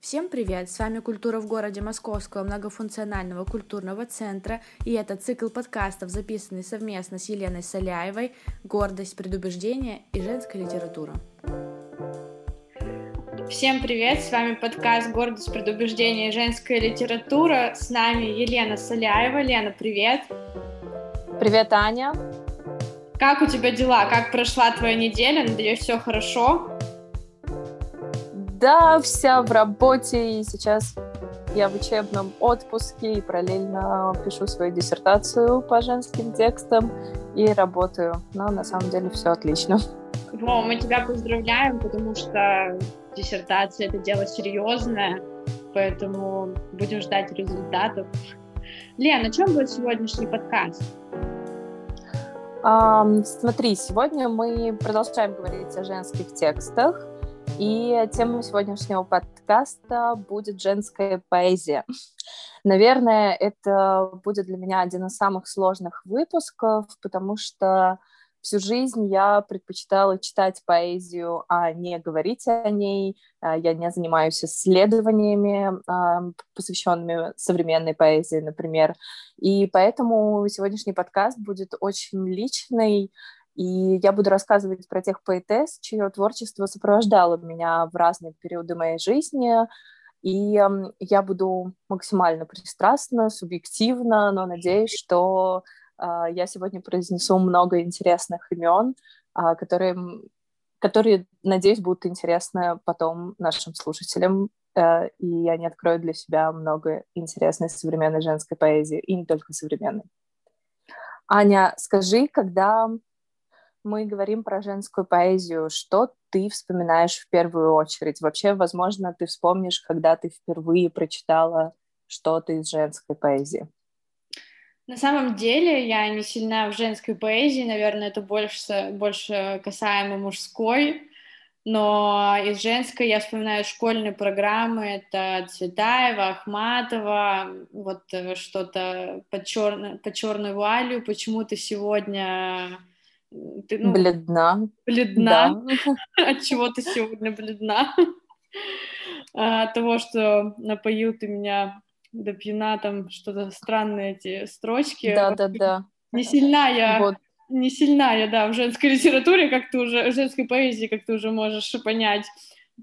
Всем привет! С вами «Культура в городе» Московского многофункционального культурного центра, и это цикл подкастов, записанный совместно с Еленой Соляевой «Гордость, предубеждение и женская литература». Всем привет! С вами подкаст «Гордость, предубеждение и женская литература». С нами Елена Соляева. Лена, привет! Привет, Аня! Как у тебя дела? Как прошла твоя неделя? Надеюсь, все хорошо? Да, вся в работе, и сейчас я в учебном отпуске и параллельно пишу свою диссертацию по женским текстам и работаю. Но на самом деле все отлично. Во, мы тебя поздравляем, потому что диссертация это дело серьезное, поэтому будем ждать результатов. Лен, о чем будет сегодняшний подкаст? Um, смотри, сегодня мы продолжаем говорить о женских текстах. И тема сегодняшнего подкаста будет женская поэзия. Наверное, это будет для меня один из самых сложных выпусков, потому что всю жизнь я предпочитала читать поэзию, а не говорить о ней. А, я не занимаюсь исследованиями, посвященными современной поэзии, например. И поэтому сегодняшний подкаст будет очень личный, и я буду рассказывать про тех поэтесс, чье творчество сопровождало меня в разные периоды моей жизни. И я буду максимально пристрастна, субъективна, но надеюсь, что э, я сегодня произнесу много интересных имен, э, которые, которые, надеюсь, будут интересны потом нашим слушателям. Э, и они откроют для себя много интересной современной женской поэзии, и не только современной. Аня, скажи, когда мы говорим про женскую поэзию, что ты вспоминаешь в первую очередь? Вообще, возможно, ты вспомнишь, когда ты впервые прочитала что-то из женской поэзии. На самом деле я не сильна в женской поэзии, наверное, это больше, больше касаемо мужской, но из женской я вспоминаю школьные программы, это Цветаева, Ахматова, вот э, что-то по, черно, по черной вуалью, почему-то сегодня ты, ну, бледна. Бледна. Да. От чего ты сегодня бледна? От того, что напоил ты меня до пьяна, там что-то странные эти строчки. Да, да, да. Не сильна я, вот. не сильна я, да, в женской литературе, как ты уже, в женской поэзии, как ты уже можешь понять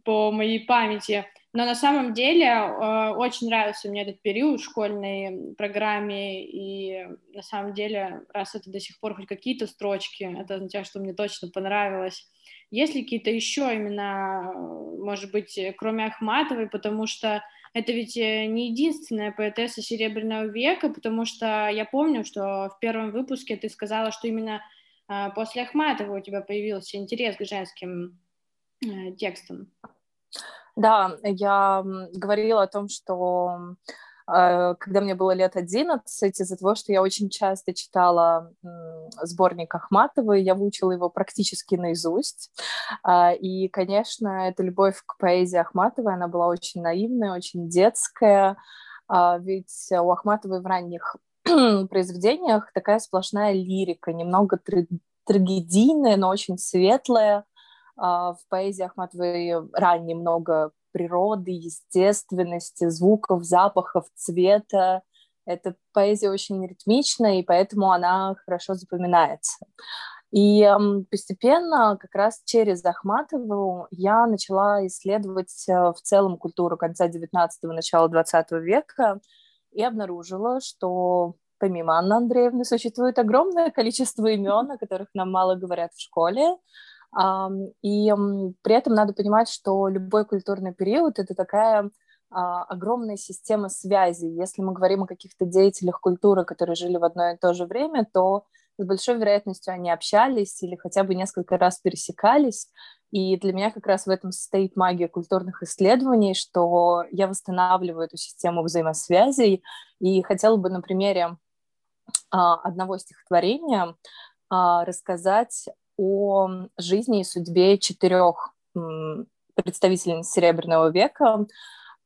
по моей памяти. Но на самом деле э, очень нравился мне этот период в школьной программе, и на самом деле, раз это до сих пор хоть какие-то строчки, это означает, что мне точно понравилось. Есть ли какие-то еще именно, может быть, кроме Ахматовой, потому что это ведь э, не единственная поэтесса Серебряного века, потому что я помню, что в первом выпуске ты сказала, что именно э, после Ахматовой у тебя появился интерес к женским э, текстам. Да, я говорила о том, что э, когда мне было лет 11, из-за того, что я очень часто читала сборник Ахматовой, я выучила его практически наизусть. А, и, конечно, эта любовь к поэзии Ахматовой, она была очень наивная, очень детская, а, ведь у Ахматовой в ранних произведениях такая сплошная лирика, немного трагедийная, но очень светлая, в поэзии Ахматовой ранее много природы, естественности, звуков, запахов, цвета. Эта поэзия очень ритмичная, и поэтому она хорошо запоминается. И постепенно, как раз через Ахматову, я начала исследовать э, в целом культуру конца XIX – начала XX века и обнаружила, что помимо Анны Андреевны существует огромное количество имен, о которых нам мало говорят в школе, и при этом надо понимать, что любой культурный период — это такая а, огромная система связи. Если мы говорим о каких-то деятелях культуры, которые жили в одно и то же время, то с большой вероятностью они общались или хотя бы несколько раз пересекались. И для меня как раз в этом состоит магия культурных исследований, что я восстанавливаю эту систему взаимосвязей. И хотела бы на примере а, одного стихотворения а, рассказать о жизни и судьбе четырех представительниц Серебряного века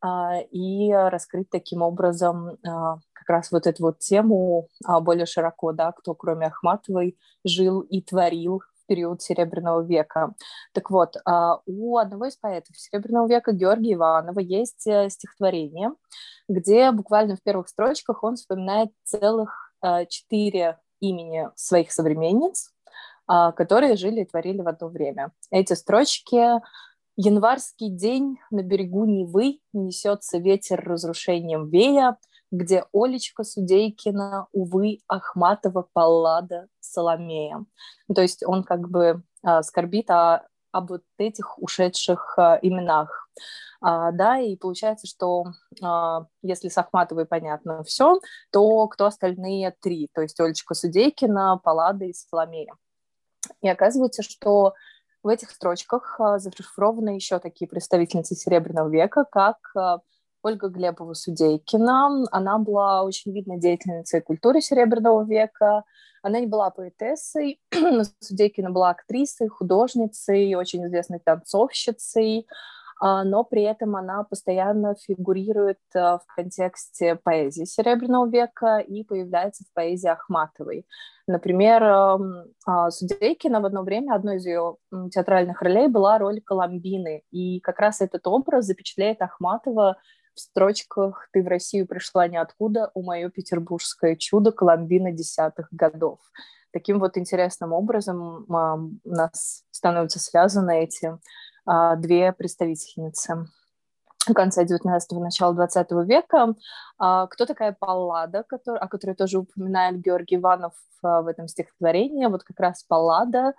а, и раскрыть таким образом а, как раз вот эту вот тему а, более широко, да, кто кроме Ахматовой жил и творил в период Серебряного века. Так вот, у одного из поэтов Серебряного века, Георгия Иванова, есть э, стихотворение, где буквально в первых строчках он вспоминает целых четыре имени своих современниц, которые жили и творили в одно время. Эти строчки Январский день на берегу Невы несется ветер разрушением вея, где Олечка Судейкина, увы, Ахматова, Паллада, Соломея. Ну, то есть он как бы а, скорбит о, об вот этих ушедших а, именах. А, да, и получается, что а, если с Ахматовой понятно все, то кто остальные три? То есть Олечка Судейкина, Паллада и Соломея. И оказывается, что в этих строчках а, зашифрованы еще такие представительницы Серебряного века, как а, Ольга Глебова Судейкина. Она была очень видной деятельницей культуры Серебряного века. Она не была поэтессой, но Судейкина была актрисой, художницей, очень известной танцовщицей. А, но при этом она постоянно фигурирует а, в контексте поэзии Серебряного века и появляется в поэзии Ахматовой. Например, а, Судейкина в одно время одной из ее театральных ролей была роль Коломбины, и как раз этот образ запечатляет Ахматова в строчках «Ты в Россию пришла ниоткуда, у мое петербургское чудо Коломбина десятых годов». Таким вот интересным образом у нас становятся связаны эти две представительницы конца 19-го, начала 20 века. А, кто такая Паллада, который, о которой тоже упоминает Георгий Иванов а, в этом стихотворении? Вот как раз Паллада.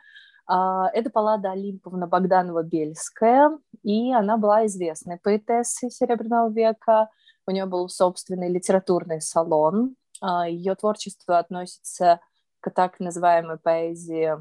Это Паллада Олимповна Богданова-Бельская, и она была известной поэтессой Серебряного века. У нее был собственный литературный салон. Ее творчество относится к так называемой поэзии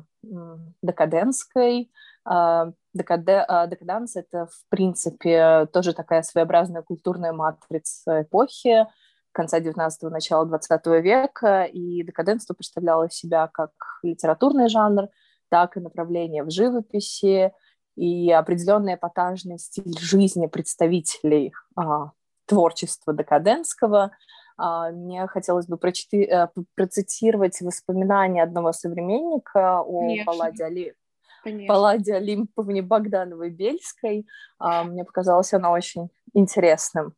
декаденской, а, декаде, а, декаданс — это, в принципе, тоже такая своеобразная культурная матрица эпохи конца 19-го, начала 20 века, и декаденство представляло себя как литературный жанр, так и направление в живописи, и определенный эпатажный стиль жизни представителей а, творчества декаденского. А, мне хотелось бы прочти, а, процитировать воспоминания одного современника о Конечно. Палладе Али, Конечно. Палладе Олимповне Богдановой-Бельской. А, мне показалось оно очень интересным.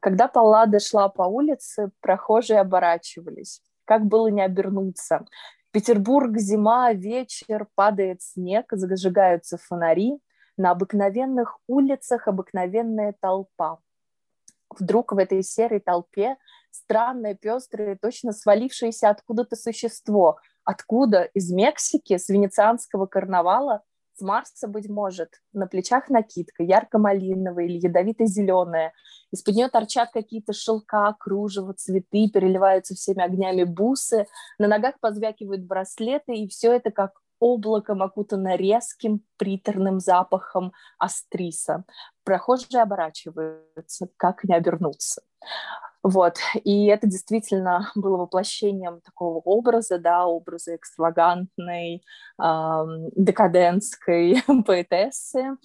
Когда Паллада шла по улице, прохожие оборачивались. Как было не обернуться? Петербург, зима, вечер, падает снег, зажигаются фонари. На обыкновенных улицах обыкновенная толпа. Вдруг в этой серой толпе странное, пестрое, точно свалившееся откуда-то существо – Откуда? Из Мексики, с венецианского карнавала? С Марса, быть может. На плечах накидка, ярко-малиновая или ядовито-зеленая. Из-под нее торчат какие-то шелка, кружево, цветы, переливаются всеми огнями бусы. На ногах позвякивают браслеты, и все это как облаком окутано резким приторным запахом астриса. Прохожие оборачиваются, как не обернуться. Вот, и это действительно было воплощением такого образа, да, образа экстравагантной, эм, декадентской поэтессы,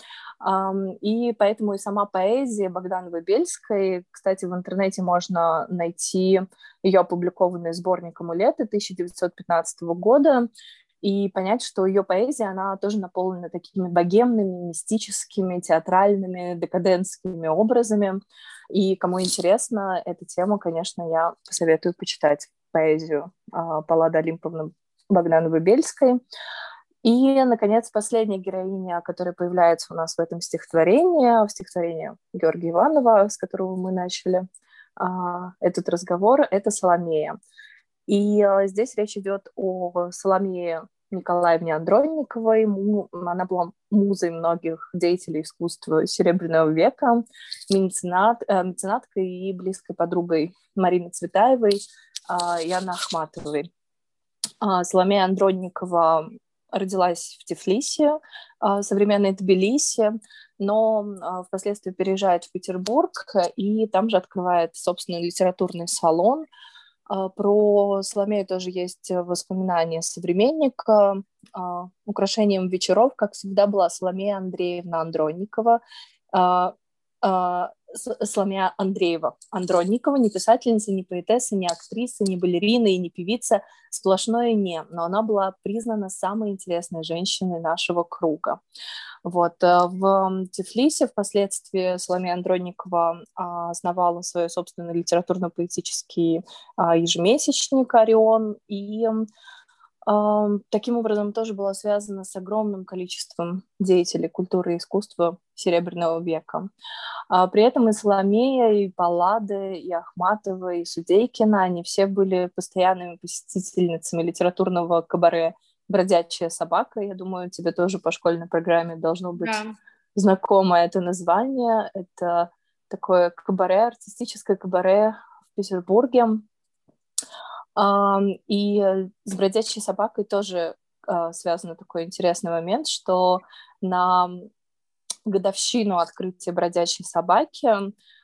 эм, и поэтому и сама поэзия Богдановой Бельской, кстати, в интернете можно найти ее опубликованный сборник «Амулеты» 1915 года, и понять, что ее поэзия, она тоже наполнена такими богемными, мистическими, театральными, декадентскими образами. И кому интересно эта тема, конечно, я посоветую почитать поэзию э, Паллады Олимповны Богдановой-Бельской. И, наконец, последняя героиня, которая появляется у нас в этом стихотворении, в стихотворении Георгия Иванова, с которого мы начали э, этот разговор, это Соломея. И э, здесь речь идет о Соломее Николаевне Андронниковой. Она была музой многих деятелей искусства Серебряного века, меценат, э, меценаткой и близкой подругой Марины Цветаевой э, и Анны Ахматовой. Э, Соломея Андронникова родилась в Тифлисе, э, современной Тбилиси, но впоследствии переезжает в Петербург и там же открывает собственный литературный салон – а, про Соломею тоже есть воспоминания современника. А, украшением вечеров, как всегда, была Соломея Андреевна Андронникова. А, Соломея Андреева. Андронникова не писательница, не поэтесса, не актриса, не балерина и не певица, сплошное «не», но она была признана самой интересной женщиной нашего круга. Вот. Э, в Тифлисе впоследствии Соломея Андронникова а, основала свой собственный литературно-поэтический а, ежемесячник «Орион», и Таким образом, тоже была связана с огромным количеством деятелей культуры и искусства Серебряного века. А при этом и Соломея, и Паллады, и Ахматова, и Судейкина, они все были постоянными посетительницами литературного кабаре «Бродячая собака». Я думаю, тебе тоже по школьной программе должно быть да. знакомо это название. Это такое кабаре, артистическое кабаре в Петербурге, и с бродячей собакой тоже а, связан такой интересный момент, что на годовщину открытия бродячей собаки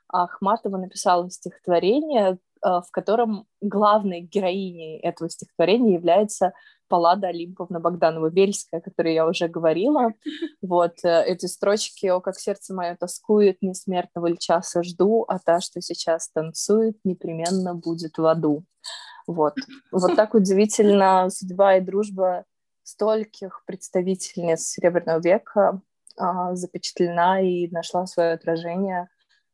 Ахматова написала стихотворение, а, в котором главной героиней этого стихотворения является Паллада Олимповна Богданова-Бельская, о которой я уже говорила. Вот э, эти строчки «О, как сердце мое тоскует, несмертного ли часа жду, а та, что сейчас танцует, непременно будет в аду». Вот. Вот так удивительно судьба и дружба стольких представительниц Серебряного века а, запечатлена и нашла свое отражение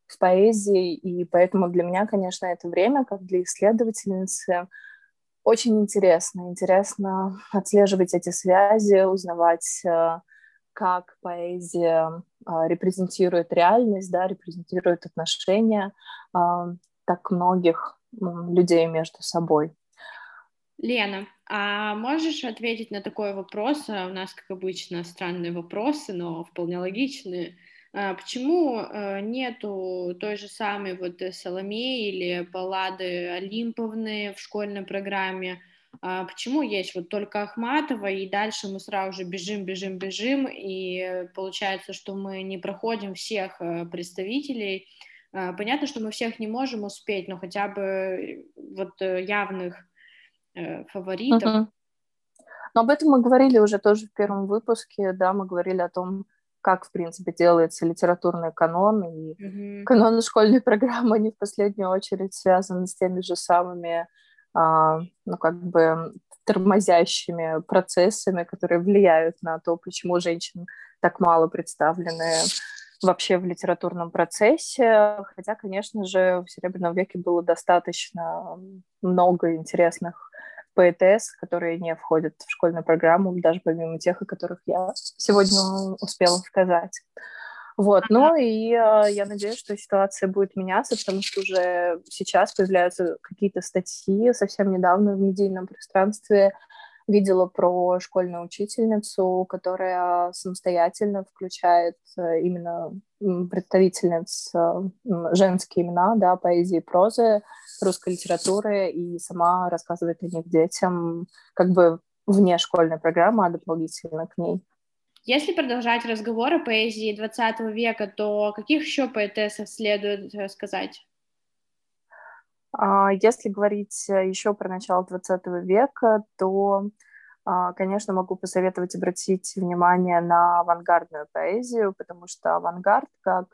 в поэзии, и поэтому для меня, конечно, это время, как для исследовательницы, очень интересно. Интересно отслеживать эти связи, узнавать, э, как поэзия а, репрезентирует реальность, да, репрезентирует отношения а, так многих людей между собой. Лена, а можешь ответить на такой вопрос? А, у нас, как обычно, странные вопросы, но вполне логичные. А почему э, нету той же самой вот Соломеи или баллады Олимповны в школьной программе? А почему есть вот только Ахматова, и дальше мы сразу же бежим, бежим, бежим, и получается, что мы не проходим всех э, представителей понятно, что мы всех не можем успеть, но хотя бы э, вот э, явных э, фаворитов. Uh-huh. Но об этом мы говорили уже тоже в первом выпуске, да, мы говорили о том, как, в принципе, делается литературный канон, и uh-huh. канон школьной программы, они в последнюю очередь связаны с теми же самыми, а, ну, как бы, тормозящими процессами, которые влияют на то, почему женщин так мало представлены вообще в литературном процессе. Хотя, конечно же, в Серебряном веке было достаточно много интересных поэтесс, которые не входят в школьную программу, даже помимо тех, о которых я сегодня успела сказать. Вот, ну и э, я надеюсь, что ситуация будет меняться, потому что уже сейчас появляются какие-то статьи совсем недавно в медийном пространстве видела про школьную учительницу, которая самостоятельно включает э, именно представительниц э, женские имена, да, поэзии, прозы, русской литературы, и сама рассказывает о них детям как бы вне школьной программы, а дополнительно к ней. Если продолжать разговор о поэзии XX века, то каких еще поэтессов следует сказать? А, если говорить э, еще про начало 20 века, то, а, конечно, могу посоветовать обратить внимание на авангардную поэзию, потому что авангард как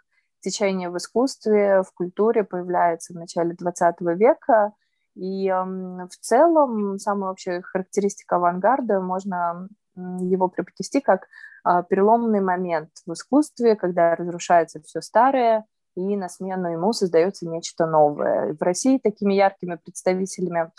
течение в искусстве, в культуре появляется в начале 20 века, и в целом самая общая характеристика авангарда можно его преподнести как а, переломный момент в искусстве, когда разрушается все старое, и на смену ему создается нечто новое. В России такими яркими представителями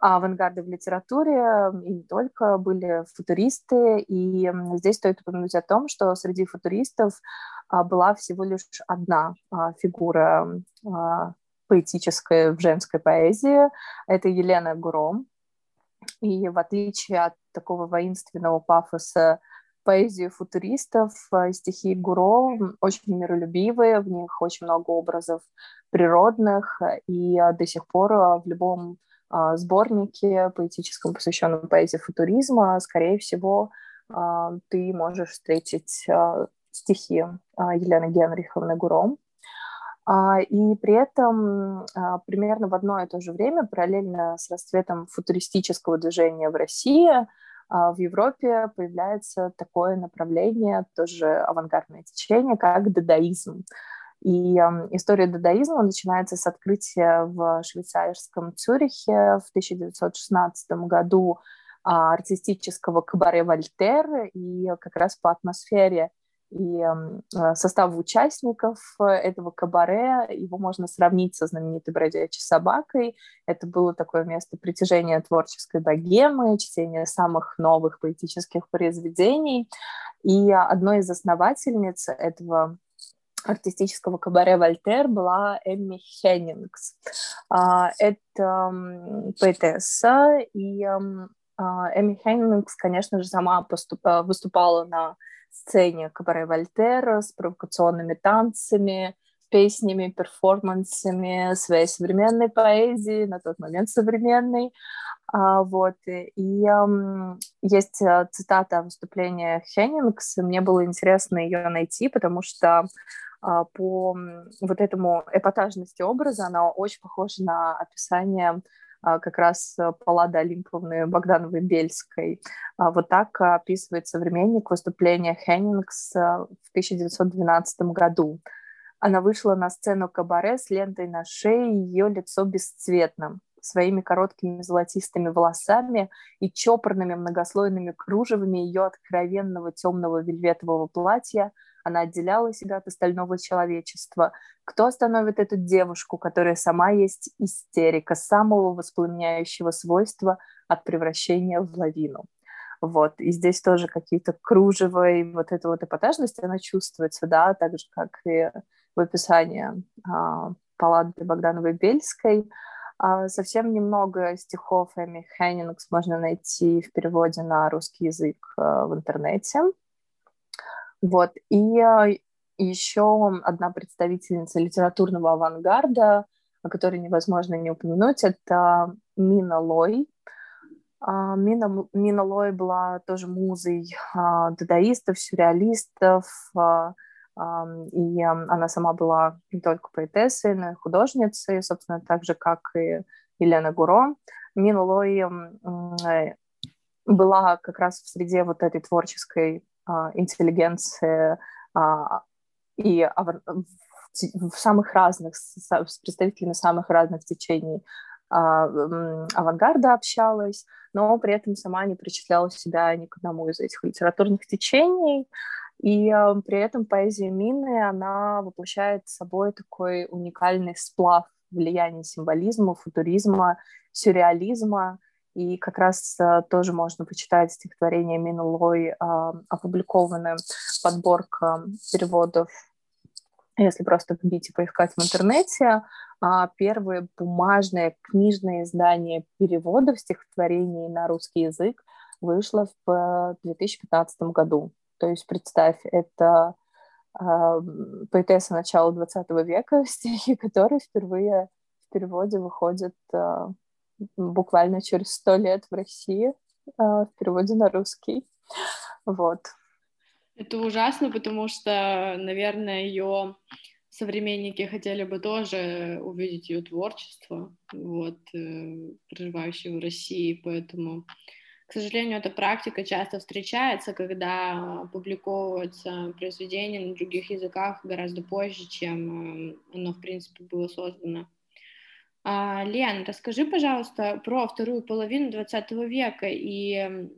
авангарда в литературе и не только были футуристы, и здесь стоит упомянуть о том, что среди футуристов а, была всего лишь одна а, фигура а, поэтическая в женской поэзии, это Елена Гуром, и в отличие от такого воинственного пафоса поэзию футуристов, э, стихи Гуро очень миролюбивые, в них очень много образов природных, и э, до сих пор э, в любом сборнике поэтическом, посвященном поэзии футуризма, скорее всего, ты можешь встретить стихи Елены Генриховны Гуром. И при этом примерно в одно и то же время, параллельно с расцветом футуристического движения в России, а в Европе появляется такое направление, тоже авангардное течение, как дадаизм. И история дадаизма начинается с открытия в швейцарском Цюрихе в 1916 году э, артистического кабаре «Вольтер», и как раз по атмосфере и э, состав участников э, этого кабаре, его можно сравнить со знаменитой «Бродячей собакой». Это было такое место притяжения творческой богемы, чтения самых новых поэтических произведений. И одной из основательниц этого артистического кабаре «Вольтер» была Эмми Хеннингс. А, это поэтесса, и а, Эмми Хеннингс, конечно же, сама поступ- выступала на сцене кабаре Вольтера с провокационными танцами, песнями, перформансами своей современной поэзии, на тот момент современной. А, вот. И um, есть цитата выступления Хеннингс, мне было интересно ее найти, потому что uh, по вот этому эпатажности образа она очень похожа на описание а, как раз э, Паллады Олимповны Богдановой-Бельской. А, вот так описывает современник выступления Хеннингс э, в 1912 году. Она вышла на сцену кабаре с лентой на шее, ее лицо бесцветным своими короткими золотистыми волосами и чопорными многослойными кружевами ее откровенного темного вельветового платья она отделяла себя от остального человечества. Кто остановит эту девушку, которая сама есть истерика самого воспламеняющего свойства от превращения в лавину? Вот, и здесь тоже какие-то кружева и вот эта вот эпатажность, она чувствуется, да, так же, как и в описании а, Паллады Богдановой-Бельской. А, совсем немного стихов Эми Хеннингс можно найти в переводе на русский язык а, в интернете. Вот. И а, еще одна представительница литературного авангарда, о которой невозможно не упомянуть, это Мина Лой. А, Мина, Мина Лой была тоже музой а, дадаистов, сюрреалистов, и она сама была не только поэтессой, но и художницей, собственно, так же, как и Елена Гуро. Мина Лой э, была как раз в среде вот этой творческой а, интеллигенции а, и в самых разных, с представителями самых разных течений а, авангарда общалась, но при этом сама не причисляла себя ни к одному из этих литературных течений. И при этом поэзия Мины, она воплощает собой такой уникальный сплав влияния символизма, футуризма, сюрреализма, и как раз uh, тоже можно почитать стихотворение Минулой, uh, опубликованное подборка переводов, если просто вбить и поискать в интернете. Uh, первое бумажное книжное издание переводов стихотворений на русский язык вышло в 2015 году. То есть, представь, это поэтесса начала 20 века, стихи которой впервые в переводе выходят буквально через сто лет в России э, в переводе на русский. Вот. Это ужасно, потому что, наверное, ее современники хотели бы тоже увидеть ее творчество, вот, э, проживающие в России, поэтому, к сожалению, эта практика часто встречается, когда публиковываются произведения на других языках гораздо позже, чем э, оно, в принципе, было создано. А, Лен, расскажи, пожалуйста, про вторую половину 20 века, и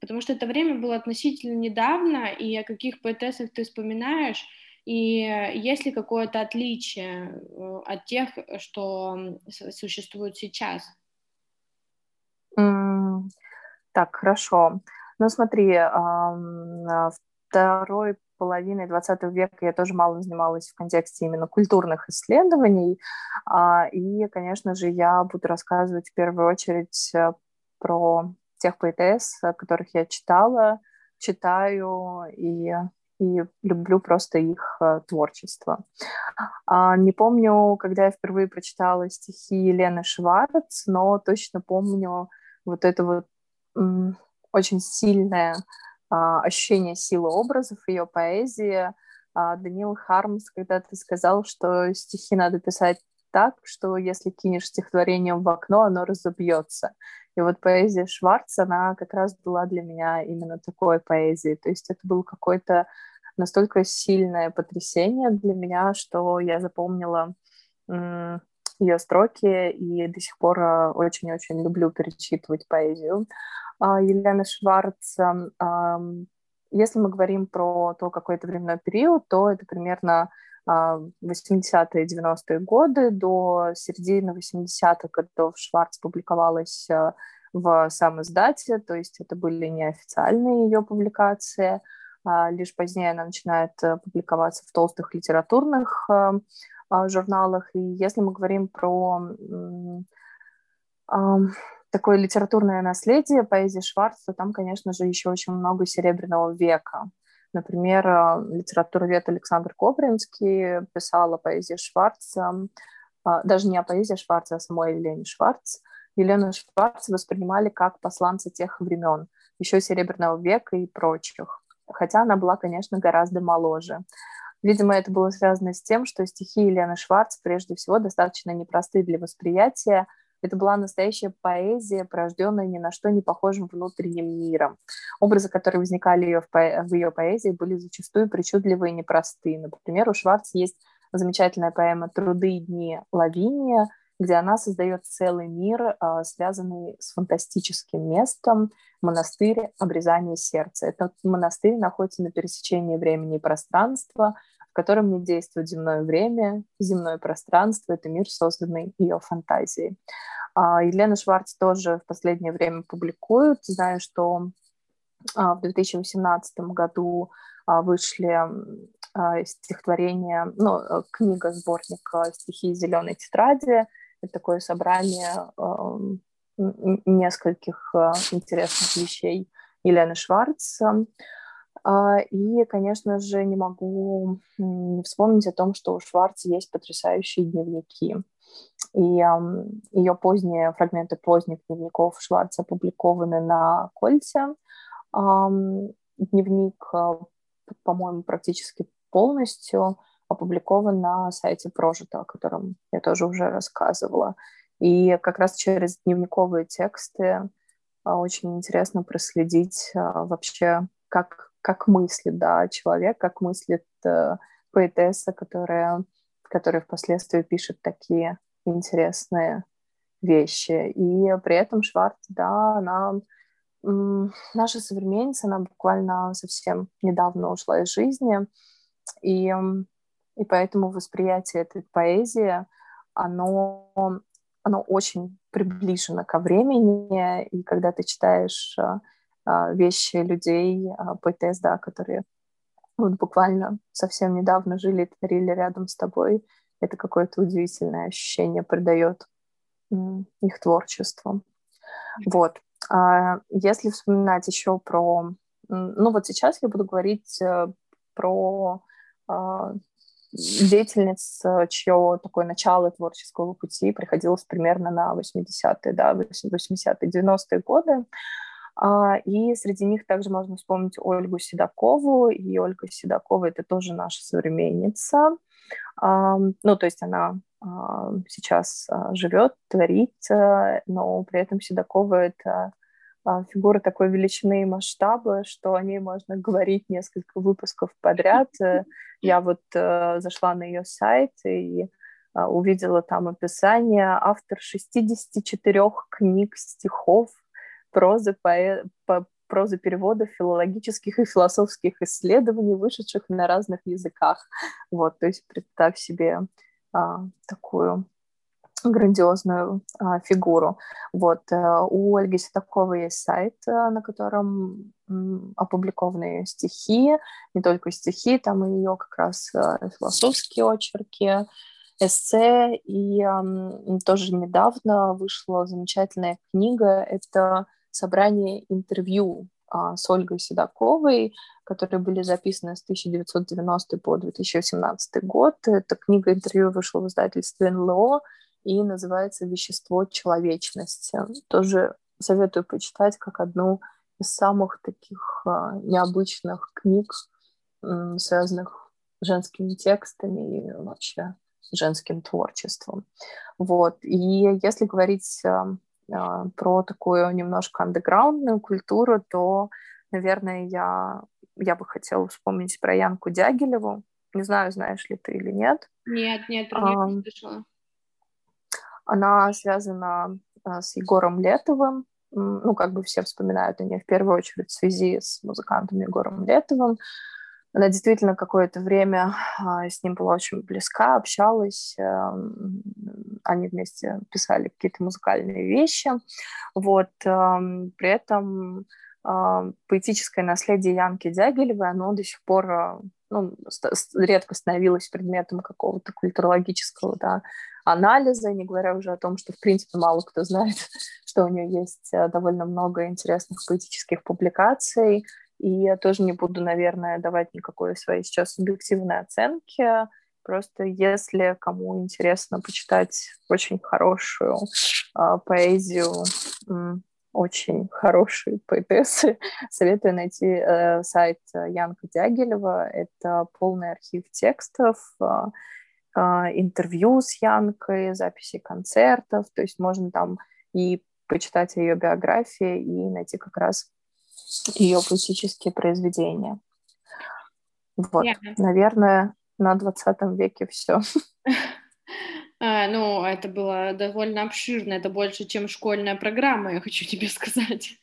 потому что это время было относительно недавно, и о каких поэтессах ты вспоминаешь, и есть ли какое-то отличие э, от тех, что существуют сейчас? Mm, так, хорошо. Ну, смотри, второй половиной 20 века я тоже мало занималась в контексте именно культурных исследований. А, и, конечно же, я буду рассказывать в первую очередь э, про тех поэтесс, которых я читала, читаю и, и люблю просто их э, творчество. А, не помню, когда я впервые прочитала стихи Елены Шварц, но точно помню вот это вот очень сильное ощущение силы образов, ее поэзии. А, Данил Хармс когда-то сказал, что стихи надо писать так, что если кинешь стихотворением в окно, оно разобьется. И вот поэзия Шварца, она как раз была для меня именно такой поэзией. То есть это был какой-то настолько сильное потрясение для меня, что я запомнила ее строки и до сих пор а, очень-очень люблю перечитывать поэзию. А, Елена Шварц, если мы говорим про то, какой это временной период, то это примерно 80-е, 90-е годы. До середины 80-х годов Шварц публиковалась а, в сам издате, то есть это были неофициальные ее публикации. Лишь позднее она начинает публиковаться в толстых литературных журналах. И если мы говорим про такое литературное наследие поэзии Шварца, там, конечно же, еще очень много Серебряного века. Например, литературовед Александр Кобринский писал о поэзии Шварца, даже не о поэзии Шварца, а о самой Елене Шварц. Елену Шварц воспринимали как посланца тех времен, еще Серебряного века и прочих. Хотя она была, конечно, гораздо моложе. Видимо, это было связано с тем, что стихи Елены Шварц, прежде всего, достаточно непростые для восприятия. Это была настоящая поэзия, порожденная ни на что не похожим внутренним миром. Образы, которые возникали ее в, по... в ее поэзии, были зачастую причудливые и непростые. Например, у Шварц есть замечательная поэма «Труды и дни Лавиния», где она создает целый мир, а, связанный с фантастическим местом, монастырь обрезания сердца. Этот монастырь находится на пересечении времени и пространства, в котором не действует земное время, земное пространство — это мир, созданный ее фантазией. А, Елена Шварц тоже в последнее время публикует. Знаю, что а, в 2018 году вышли стихотворения, ну, э, книга, сборник стихи «Зеленой тетради», это такое собрание нескольких интересных вещей Елены Шварц. Э, и, конечно же, не могу вспомнить о том, что у Шварц есть потрясающие дневники. И ее поздние фрагменты поздних дневников Шварца опубликованы на Кольце. Дневник, э, по-моему, практически полностью опубликован на сайте Прожито, о котором я тоже уже рассказывала. И как раз через дневниковые тексты а, очень интересно проследить а, вообще, как, как мыслит да, человек, как мыслит э, поэтесса, которая, которая впоследствии пишет такие интересные вещи. И при этом Шварц, да, она наша современница, она буквально совсем недавно ушла из жизни, и и поэтому восприятие этой поэзии, оно, оно очень приближено ко времени, и когда ты читаешь а, вещи людей, а, поэтесс, да, которые вот буквально совсем недавно жили и творили рядом с тобой, это какое-то удивительное ощущение придает их творчеству. Вот. Если вспоминать еще про... Ну вот сейчас я буду говорить э, про деятельниц, чье такое начало творческого пути приходилось примерно на 80-е, да, 80-е, 90-е годы. А, и среди них также можно вспомнить Ольгу Седокову, и Ольга Седокова — это тоже наша современница. Ну, то есть она сейчас а, живет, творит, но при этом Седокова — это а, фигура такой величины и масштаба, что о ней можно говорить несколько выпусков подряд. Э, я вот э, зашла на ее сайт и а, увидела там описание автор 64 книг стихов, прозы, поэ... по... прозы переводов, филологических и философских исследований, вышедших на разных языках. Вот, то есть представь себе а, такую грандиозную а, фигуру. Вот. А, у Ольги Ситаковой есть сайт, а, на котором опубликованы стихи, не только стихи, там и ее как раз а, философские очерки, эссе, и а, тоже недавно вышла замечательная книга, это собрание интервью а, с Ольгой Седоковой, которые были записаны с 1990 по 2017 год. Эта книга интервью вышла в издательстве НЛО, и называется «Вещество человечности». Тоже советую почитать как одну из самых таких а, необычных книг, связанных с женскими текстами и вообще женским творчеством. Вот. И если говорить а, про такую немножко андеграундную культуру, то, наверное, я я бы хотела вспомнить про Янку Дягилеву. Не знаю, знаешь ли ты или нет. Нет, нет, про нее не слышала. Она связана а, с Егором Летовым. Ну, как бы все вспоминают о ней в первую очередь в связи с музыкантом Егором Летовым. Она действительно какое-то время а, с ним была очень близка, общалась. Эм, они вместе писали какие-то музыкальные вещи. Вот. Эм, при этом поэтическое наследие Янки Дягилевой, оно до сих пор э, ну, редко становилось предметом какого-то культурологического да, анализа, не говоря уже о том, что, в принципе, мало кто знает, что у нее есть э, довольно много интересных поэтических публикаций, и я тоже не буду, наверное, давать никакой своей сейчас субъективной оценки, Просто если кому интересно почитать очень хорошую э, поэзию очень хорошие поэтессы. Советую найти э, сайт Янка Дягилева. Это полный архив текстов, э, интервью с Янкой, записи концертов. То есть можно там и почитать ее биографии и найти как раз ее поэтические произведения. Вот, yeah. наверное, на 20 веке все. А, ну, это было довольно обширно, это больше, чем школьная программа, я хочу тебе сказать.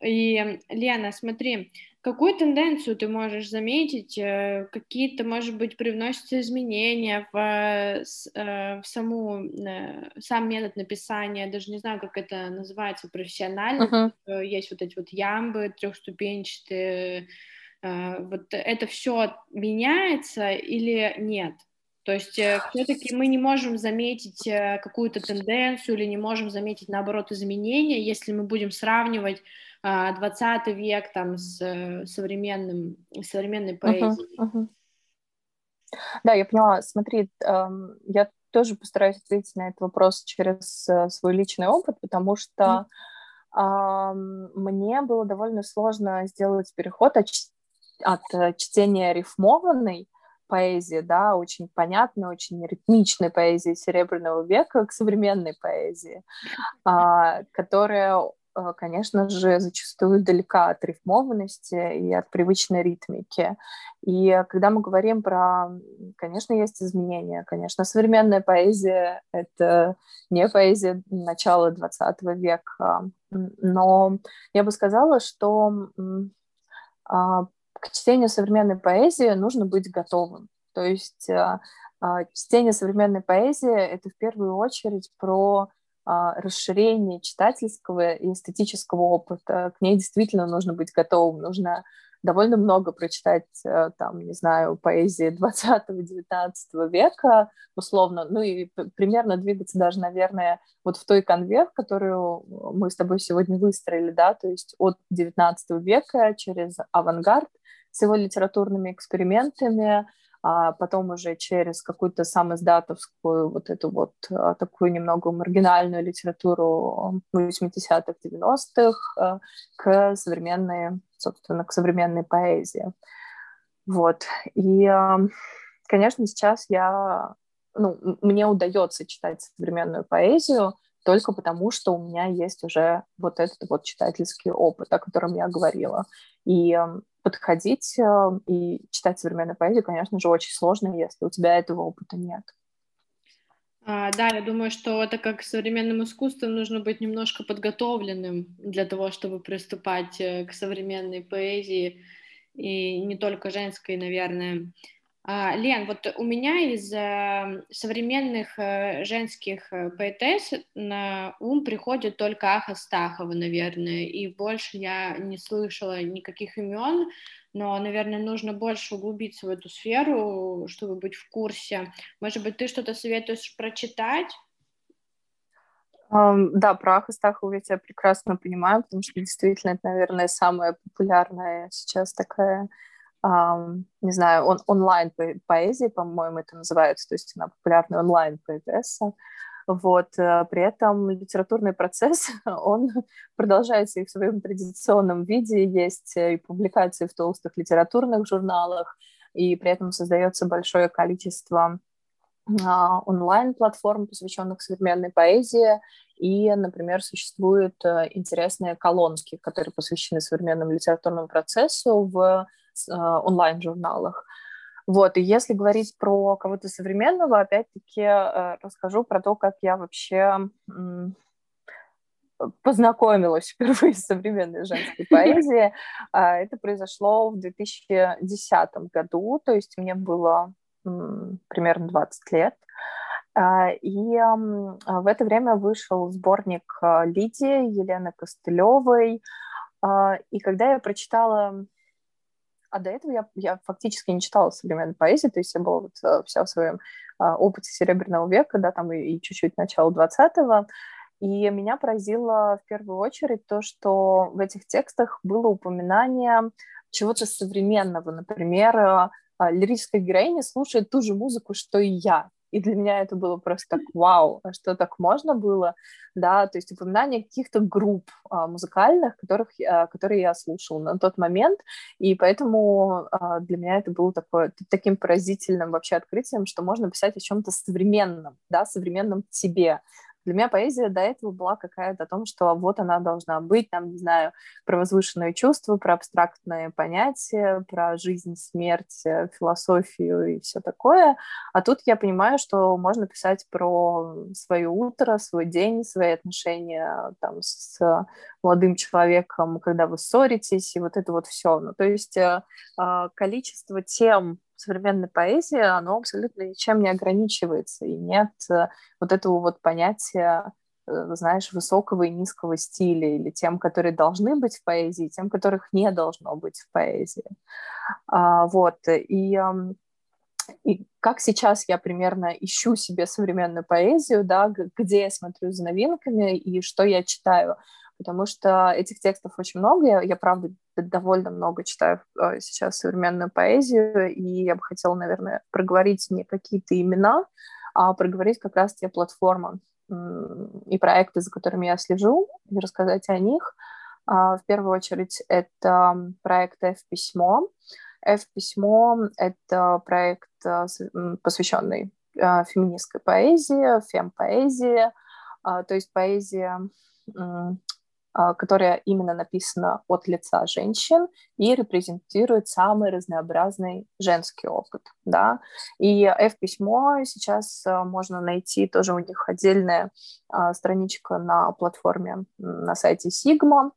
И, Лена, смотри, какую тенденцию ты можешь заметить, э, какие-то, может быть, привносятся изменения в, э, в саму, э, сам метод написания, даже не знаю, как это называется профессионально, uh-huh. есть вот эти вот ямбы трехступенчатые, вот это все меняется или нет? То есть э, все-таки мы не можем заметить э, какую-то тенденцию или не можем заметить, наоборот, изменения, если мы будем сравнивать 20 а, век там с э, современным, современной поэзией. Uh-huh, uh-huh. Да, я поняла. Смотри, я тоже постараюсь ответить на этот вопрос через свой личный опыт, потому что мне было довольно сложно сделать переход от, от чтения рифмованной поэзии, да, очень понятной, очень ритмичной поэзии Серебряного века к современной поэзии, а, которая, конечно же, зачастую далека от рифмованности и от привычной ритмики. И когда мы говорим про... Конечно, есть изменения, конечно, современная поэзия — это не поэзия начала XX века, но я бы сказала, что а, к чтению современной поэзии нужно быть готовым. То есть а, а, чтение современной поэзии — это в первую очередь про расширение читательского и эстетического опыта. К ней действительно нужно быть готовым, нужно довольно много прочитать, там, не знаю, поэзии 20-19 века, условно, ну и примерно двигаться даже, наверное, вот в той конве, которую мы с тобой сегодня выстроили, да, то есть от 19 века через авангард, с его литературными экспериментами, а потом уже через какую-то самоиздатовскую вот эту вот а, такую немного маргинальную литературу 80-х, 90-х а, к современной, собственно, к современной поэзии. Вот. И, а, конечно, сейчас я, ну, мне удается читать современную поэзию, только потому, что у меня есть уже вот этот вот читательский опыт, о котором я говорила. И подходить э, и читать современную поэзию, конечно же, очень сложно, если у тебя этого опыта нет. А, да, я думаю, что это как с современным искусством нужно быть немножко подготовленным для того, чтобы приступать э, к современной поэзии, и не только женской, наверное. А, Лен, вот у меня из э, современных э, женских э, поэтесс на ум приходит только Аха Стахова, наверное, и больше я не слышала никаких имен, но, наверное, нужно больше углубиться в эту сферу, чтобы быть в курсе. Может быть, ты что-то советуешь прочитать? Да, про Аха Стахову я тебя прекрасно понимаю, потому что действительно это, наверное, самая популярная сейчас такая не знаю, он, онлайн поэзии, по-моему, это называется, то есть она популярная онлайн поэтесса. Вот, э, при этом литературный процесс, он продолжается и в своем традиционном виде, есть и публикации в толстых литературных журналах, и при этом создается большое количество а, онлайн-платформ, посвященных современной поэзии, и, например, существуют э, интересные колонки, которые посвящены современному литературному процессу в онлайн-журналах. Вот, и если говорить про кого-то современного, опять-таки расскажу про то, как я вообще познакомилась впервые с современной женской поэзией. А, это произошло в 2010 году, то есть мне было примерно 20 лет. А, и в это время вышел сборник а, Лидии Елены Костылевой. И когда я прочитала а до этого я, я фактически не читала современной поэзии, то есть я была вот э, вся в своем опыте Серебряного века, да, там и, чуть-чуть начала 20-го, и меня поразило в первую очередь то, что в этих текстах было упоминание чего-то современного. Например, э, лирическая героиня слушает ту же музыку, что и я. И для меня это было просто так, вау, а что так можно было, да, то есть упоминание каких-то групп а, музыкальных, которых, а, которые я слушала на тот момент, и поэтому для меня это было такое, таким поразительным вообще открытием, что можно писать о чем-то современном, да, современном тебе, для меня поэзия до этого была какая-то о том, что вот она должна быть, там, не знаю, про возвышенные чувства, про абстрактные понятия, про жизнь, смерть, э, философию и все такое. А тут я понимаю, что можно писать про свое утро, свой день, свои отношения там, с молодым человеком, когда вы ссоритесь, и вот это вот все. Ну, то есть э, а, количество тем, современной поэзии, оно абсолютно ничем не ограничивается, и нет э, вот этого вот понятия, э, знаешь, высокого и низкого стиля, или тем, которые должны быть в поэзии, тем, которых не должно быть в поэзии. А, вот, и и как сейчас я примерно ищу себе современную поэзию, да, где я смотрю за новинками и что я читаю потому что этих текстов очень много. Я, я правда, довольно много читаю э, сейчас современную поэзию, и я бы хотела, наверное, проговорить не какие-то имена, а проговорить как раз те платформы и проекты, за которыми я слежу, и рассказать о них. А, в первую очередь это проект F-письмо. F-письмо — это проект, э, посвященный э, феминистской поэзии, фем-поэзии, а, то есть поэзия которая именно написана от лица женщин и репрезентирует самый разнообразный женский опыт, да. И F-письмо сейчас а, можно найти, тоже у них отдельная а, страничка на платформе на сайте Sigma,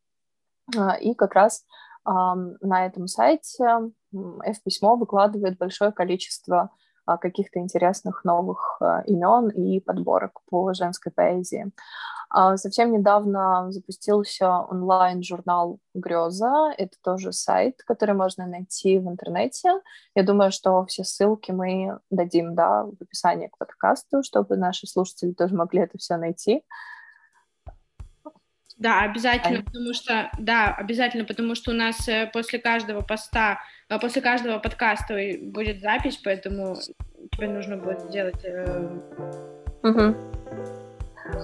и как раз на этом сайте F-письмо выкладывает большое количество каких-то интересных новых имен и подборок по женской поэзии. А, совсем недавно запустился онлайн-журнал «Греза». Это тоже сайт, который можно найти в интернете. Я думаю, что все ссылки мы дадим да, в описании к подкасту, чтобы наши слушатели тоже могли это все найти. Да, обязательно, потому что, да, обязательно, потому что у нас э, после каждого поста, э, после каждого подкаста будет запись, поэтому тебе нужно будет сделать. Угу.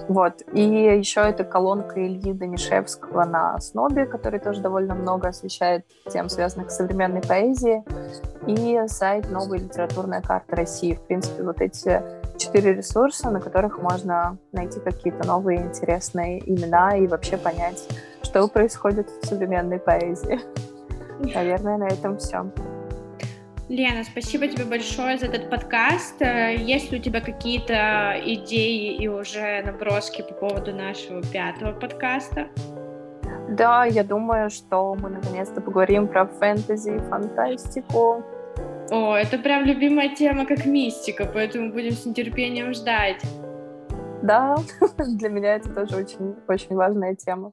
Вот. И еще это колонка Ильи Данишевского на Снобе, который тоже довольно много освещает тем, связанных с современной поэзией. И сайт «Новая литературная карта России». В принципе, вот эти четыре ресурса, на которых можно найти какие-то новые интересные имена и вообще понять, что происходит в современной поэзии. Наверное, на этом все. Лена, спасибо тебе большое за этот подкаст. Э, есть ли у тебя какие-то идеи и уже наброски по поводу нашего пятого подкаста? Да, я думаю, что мы наконец-то поговорим про фэнтези и фантастику. О, это прям любимая тема, как мистика, поэтому будем с нетерпением ждать. Да, для меня это тоже очень, очень важная тема.